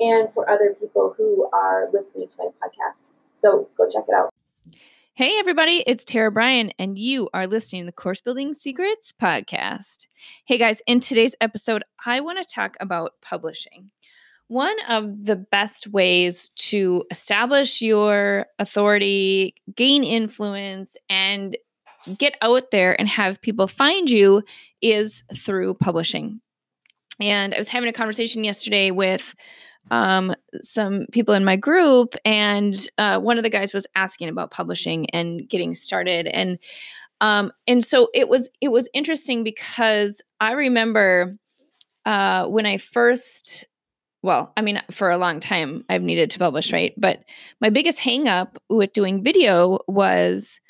and for other people who are listening to my podcast. So go check it out. Hey, everybody, it's Tara Bryan, and you are listening to the Course Building Secrets podcast. Hey, guys, in today's episode, I want to talk about publishing. One of the best ways to establish your authority, gain influence, and get out there and have people find you is through publishing. And I was having a conversation yesterday with um, some people in my group, and uh, one of the guys was asking about publishing and getting started, and um, and so it was it was interesting because I remember uh, when I first well, I mean, for a long time I've needed to publish, right? But my biggest hangup with doing video was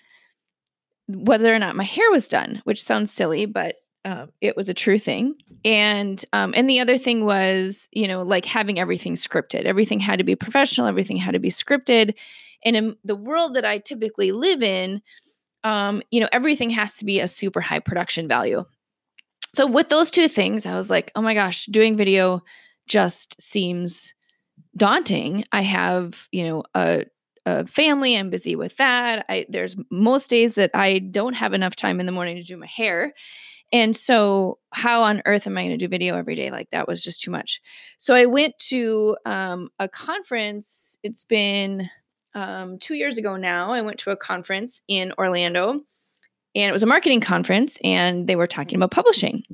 whether or not my hair was done, which sounds silly, but uh, it was a true thing. And um, and the other thing was, you know, like having everything scripted. Everything had to be professional. Everything had to be scripted. And in the world that I typically live in, um, you know, everything has to be a super high production value. So with those two things, I was like, oh my gosh, doing video just seems daunting. I have, you know, a a family. I'm busy with that. I there's most days that I don't have enough time in the morning to do my hair. And so, how on earth am I going to do video every day? Like, that was just too much. So, I went to um, a conference. It's been um, two years ago now. I went to a conference in Orlando, and it was a marketing conference, and they were talking about publishing.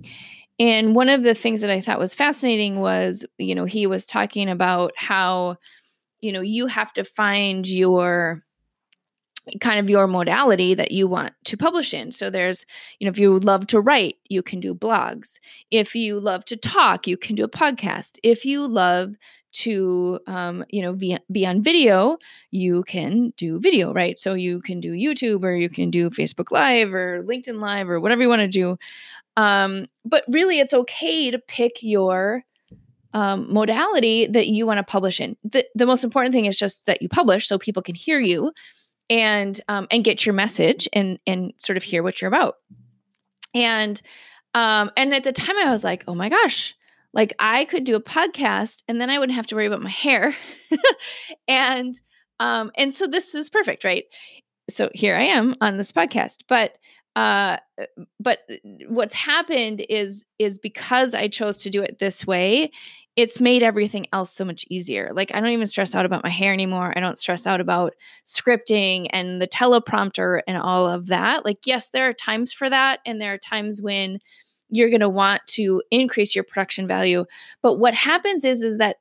And one of the things that I thought was fascinating was, you know, he was talking about how, you know, you have to find your kind of your modality that you want to publish in. So there's, you know, if you love to write, you can do blogs. If you love to talk, you can do a podcast. If you love to, um, you know, be, be on video, you can do video, right? So you can do YouTube or you can do Facebook Live or LinkedIn Live or whatever you want to do. Um, but really, it's okay to pick your um, modality that you want to publish in. The, the most important thing is just that you publish so people can hear you and um, and get your message and and sort of hear what you're about. And um, and at the time I was like, oh my gosh, like I could do a podcast and then I wouldn't have to worry about my hair. and um, and so this is perfect, right? So here I am on this podcast. But uh but what's happened is is because I chose to do it this way, it's made everything else so much easier. Like I don't even stress out about my hair anymore. I don't stress out about scripting and the teleprompter and all of that. Like yes, there are times for that and there are times when you're going to want to increase your production value. But what happens is is that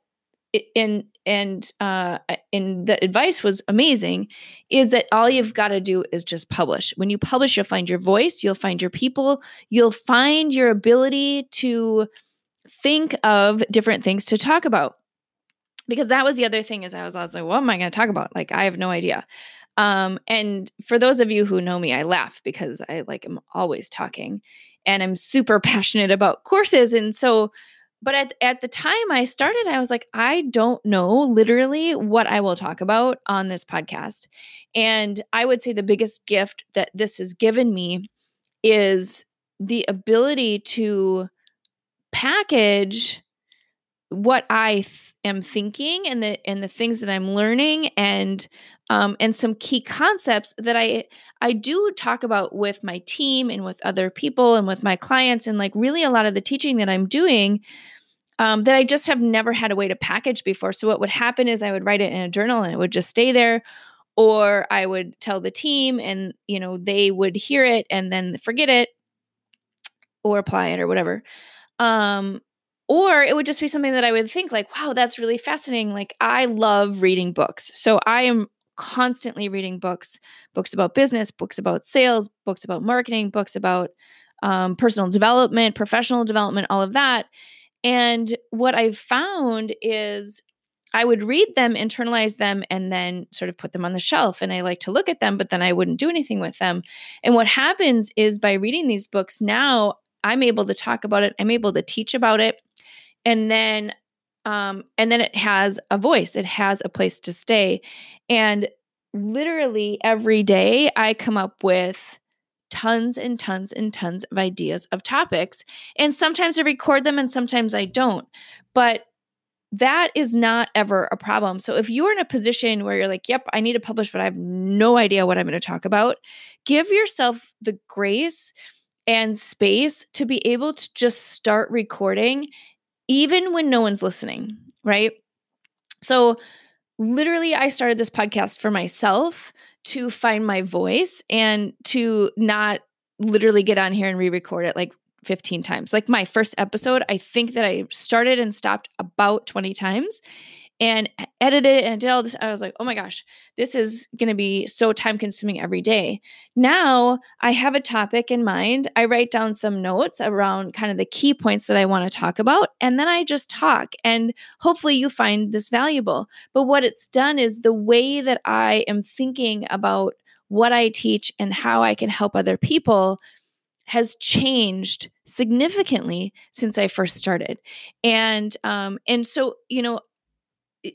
and and uh and the advice was amazing is that all you've got to do is just publish when you publish you'll find your voice you'll find your people you'll find your ability to think of different things to talk about. Because that was the other thing is I was, I was like, what am I going to talk about? Like, I have no idea. Um, and for those of you who know me, I laugh because I like am always talking and I'm super passionate about courses. And so, but at, at the time I started, I was like, I don't know literally what I will talk about on this podcast. And I would say the biggest gift that this has given me is the ability to package what I th- am thinking and the and the things that I'm learning and um, and some key concepts that I I do talk about with my team and with other people and with my clients and like really a lot of the teaching that I'm doing um, that I just have never had a way to package before. So what would happen is I would write it in a journal and it would just stay there, or I would tell the team and you know they would hear it and then forget it or apply it or whatever. Um, or it would just be something that I would think like, wow, that's really fascinating. Like I love reading books. So I am constantly reading books, books about business, books about sales, books about marketing, books about um, personal development, professional development, all of that. And what I've found is I would read them, internalize them, and then sort of put them on the shelf. And I like to look at them, but then I wouldn't do anything with them. And what happens is by reading these books now, I'm able to talk about it, I'm able to teach about it and then um, and then it has a voice it has a place to stay and literally every day i come up with tons and tons and tons of ideas of topics and sometimes i record them and sometimes i don't but that is not ever a problem. So if you're in a position where you're like, yep, I need to publish, but I have no idea what I'm going to talk about, give yourself the grace and space to be able to just start recording even when no one's listening, right? So, literally, I started this podcast for myself to find my voice and to not literally get on here and re record it like 15 times. Like my first episode, I think that I started and stopped about 20 times and edited it and did all this. I was like, oh my gosh, this is going to be so time consuming every day. Now I have a topic in mind. I write down some notes around kind of the key points that I want to talk about, and then I just talk. And hopefully you find this valuable. But what it's done is the way that I am thinking about what I teach and how I can help other people has changed significantly since I first started. And um and so you know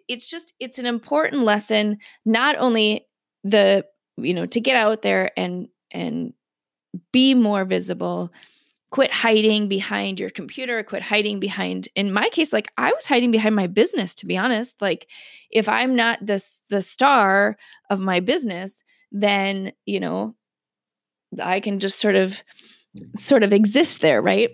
it's just it's an important lesson not only the you know to get out there and and be more visible quit hiding behind your computer quit hiding behind in my case like i was hiding behind my business to be honest like if i'm not this the star of my business then you know i can just sort of sort of exist there right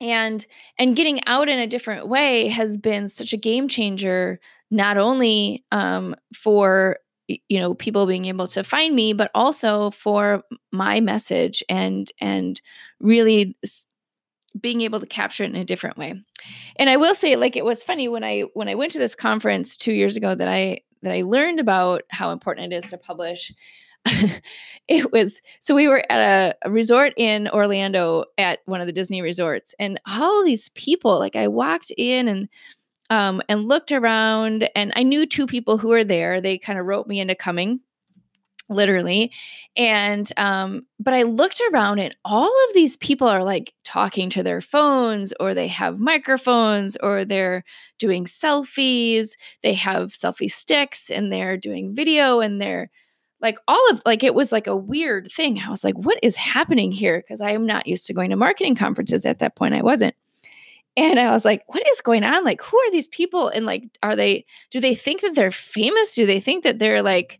and and getting out in a different way has been such a game changer not only um, for you know people being able to find me but also for my message and and really being able to capture it in a different way. And i will say like it was funny when i when i went to this conference two years ago that i that i learned about how important it is to publish it was so we were at a, a, resort in Orlando at one of the Disney resorts, and all these people. Like I walked in and um, and looked around, and I knew two people who were there. They kind of wrote me into coming, literally. And um, but I looked around, and all of these people are like talking to their phones, or they have microphones, or they're doing selfies. They have selfie sticks, and they're doing video, and they're like all of like it was like a weird thing. I was like, what is happening here? Because I am not used to going to marketing conferences at that point. I wasn't. And I was like, what is going on? Like, who are these people? And like, are they, do they think that they're famous? Do they think that they're like,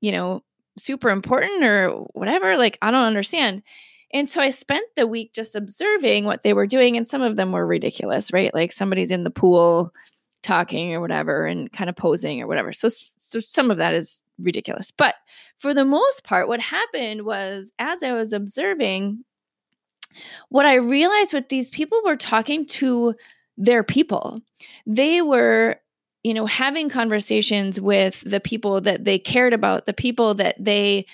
you know, super important or whatever? Like, I don't understand. And so I spent the week just observing what they were doing. And some of them were ridiculous, right? Like somebody's in the pool talking or whatever and kind of posing or whatever. So, so some of that is ridiculous. But for the most part, what happened was as I was observing, what I realized with these people were talking to their people. They were you know having conversations with the people that they cared about the people that they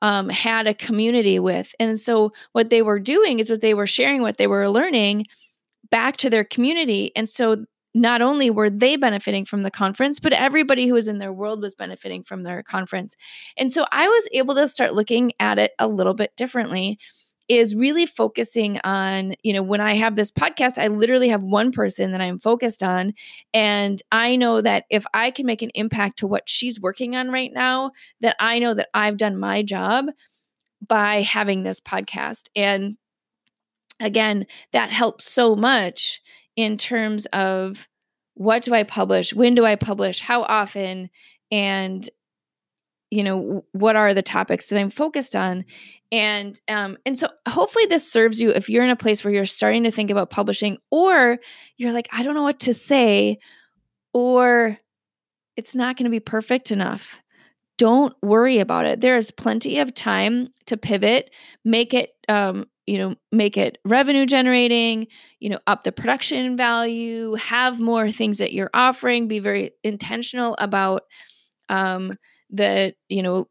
um, had a community with and so what they were doing is what they were sharing what they were learning back to their community and so not only were they benefiting from the conference, but everybody who was in their world was benefiting from their conference. And so I was able to start looking at it a little bit differently is really focusing on, you know, when I have this podcast, I literally have one person that I'm focused on. And I know that if I can make an impact to what she's working on right now, that I know that I've done my job by having this podcast. And again, that helps so much in terms of what do I publish? When do I publish? How often? And you know what are the topics that i'm focused on and um and so hopefully this serves you if you're in a place where you're starting to think about publishing or you're like i don't know what to say or it's not going to be perfect enough don't worry about it there is plenty of time to pivot make it um you know make it revenue generating you know up the production value have more things that you're offering be very intentional about um the you know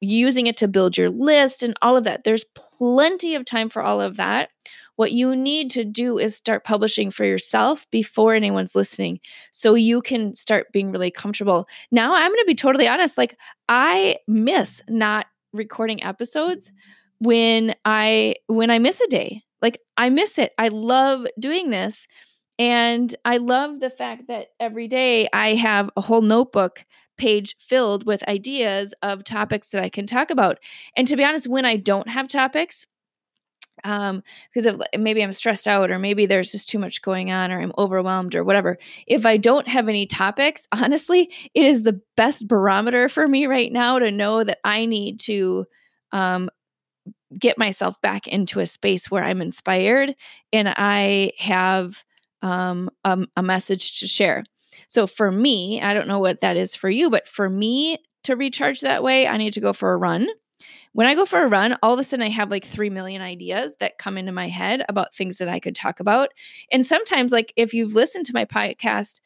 using it to build your list and all of that. There's plenty of time for all of that. What you need to do is start publishing for yourself before anyone's listening so you can start being really comfortable. Now i'm going to be totally honest like i miss not recording episodes when i when i miss a day like i miss it i love doing this and i love the fact that every day i have a whole notebook page filled with ideas of topics that I can talk about. And to be honest, when I don't have topics, um because of maybe i'm stressed out or maybe there's just too much going on or i'm overwhelmed or whatever if i don't have any topics honestly it is the best barometer for me right now to know that i need to um get myself back into a space where i'm inspired and i have um a, a message to share so for me, I don't know what that is for you, but for me to recharge that way, I need to go for a run. When I go for a run, all of a sudden I have like 3 million ideas that come into my head about things that I could talk about. And sometimes, like if you've listened to my podcast,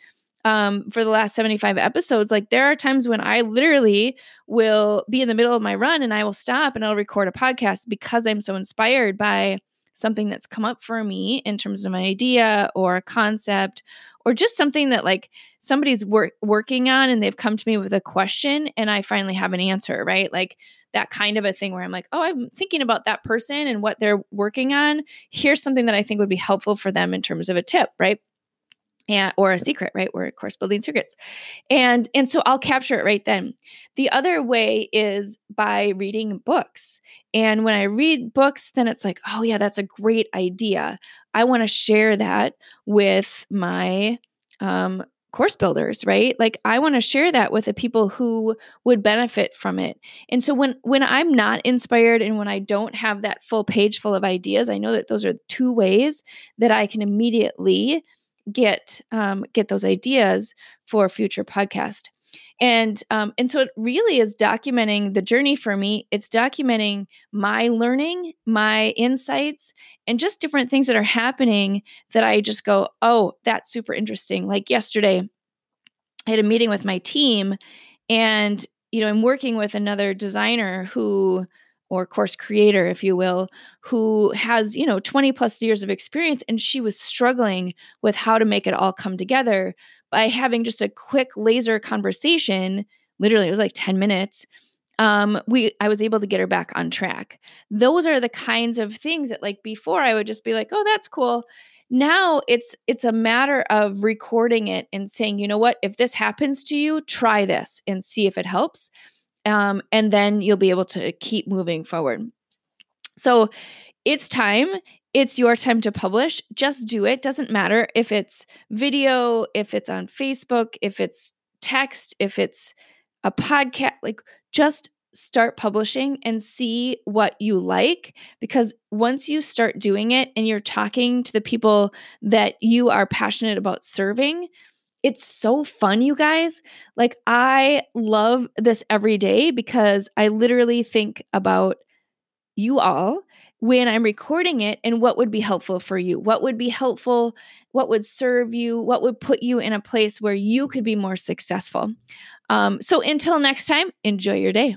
um, for the last 75 episodes, like there are times when I literally will be in the middle of my run and I will stop and I'll record a podcast because I'm so inspired by something that's come up for me in terms of my idea or a concept or just something that like somebody's work working on and they've come to me with a question and I finally have an answer, right? Like that kind of a thing where I'm like, oh, I'm thinking about that person and what they're working on. Here's something that I think would be helpful for them in terms of a tip, right? And or a secret right we're of course building secrets. And and so i'll capture it right then. The other way is by reading books. And when i read books then it's like oh yeah that's a great idea. I want to share that with my um course builders right? Like i want to share that with the people who would benefit from it. And so when when i'm not inspired and when i don't have that full page full of ideas i know that those are two ways that i can immediately get um, get those ideas for future podcast. And um, and so it really is documenting the journey for me. It's documenting my learning my insights and just different things that are happening that i just go oh that's super interesting. Like yesterday i had a meeting with my team and you know i'm working with another designer who or course creator if you will who has you know 20 plus years of experience and she was struggling with how to make it all come together by having just a quick laser conversation literally it was like 10 minutes um we i was able to get her back on track. Those are the kinds of things that like before i would just be like oh that's cool. Now it's it's a matter of recording it and saying you know what? If this happens to you try this and see if it helps um, and then you'll be able to keep moving forward. So it's time. It's your time to publish. Just do it. Doesn't matter if it's video, if it's on Facebook, if it's text, if it's a podcast. Like, just start publishing and see what you like because once you start doing it and you're talking to the people that you are passionate about serving, it's so fun, you guys. Like, I love this every day because I literally think about you all when I'm recording it and what would be helpful for you. What would be helpful? What would serve you? What would put you in a place where you could be more successful? Um, so, until next time, enjoy your day.